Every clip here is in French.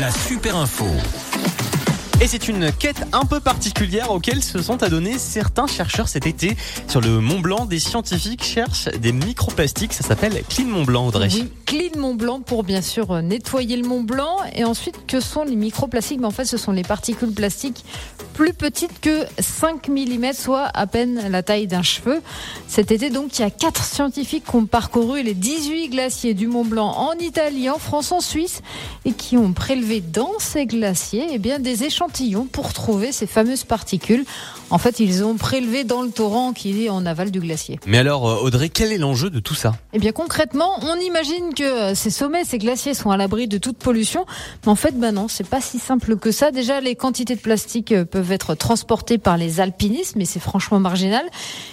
la super info. Et c'est une quête un peu particulière auquel se sont adonnés certains chercheurs cet été. Sur le Mont Blanc, des scientifiques cherchent des microplastiques. Ça s'appelle Clean Mont Blanc, Audrey. Clean Mont Blanc pour bien sûr nettoyer le Mont Blanc. Et ensuite, que sont les microplastiques? Mais En fait, ce sont les particules plastiques plus petites que 5 mm, soit à peine la taille d'un cheveu. Cet été, donc, il y a quatre scientifiques qui ont parcouru les 18 glaciers du Mont Blanc en Italie, en France, en Suisse, et qui ont prélevé dans ces glaciers eh bien, des échantillons pour trouver ces fameuses particules. En fait, ils ont prélevé dans le torrent qui est en aval du glacier. Mais alors, euh, Audrey, quel est l'enjeu de tout ça? Eh bien, concrètement, on imagine que ces sommets, ces glaciers sont à l'abri de toute pollution. Mais en fait, ben non, c'est pas si simple que ça. Déjà, les quantités de plastique euh, être transportées par les alpinistes, mais c'est franchement marginal.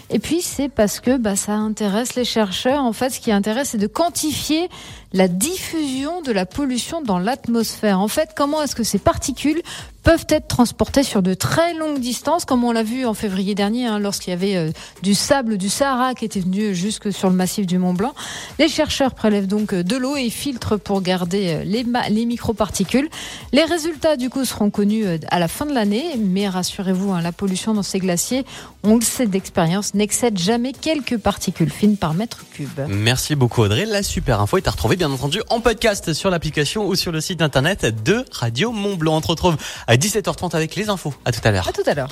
Et puis, c'est parce que bah, ça intéresse les chercheurs. En fait, ce qui intéresse, c'est de quantifier la diffusion de la pollution dans l'atmosphère. En fait, comment est-ce que ces particules peuvent être transportées sur de très longues distances, comme on l'a vu en février dernier, hein, lorsqu'il y avait euh, du sable du Sahara qui était venu jusque sur le massif du Mont Blanc. Les chercheurs prélèvent donc euh, de l'eau et filtrent pour garder euh, les, les microparticules. Les résultats du coup seront connus à la fin de l'année, mais rassurez-vous, hein, la pollution dans ces glaciers, on le sait d'expérience, n'excède jamais quelques particules fines par mètre cube. Merci beaucoup Audrey. La super info est à retrouver bien entendu en podcast sur l'application ou sur le site internet de Radio Mont Blanc. On se retrouve à 17h30 avec les infos. À tout à l'heure. À tout à l'heure.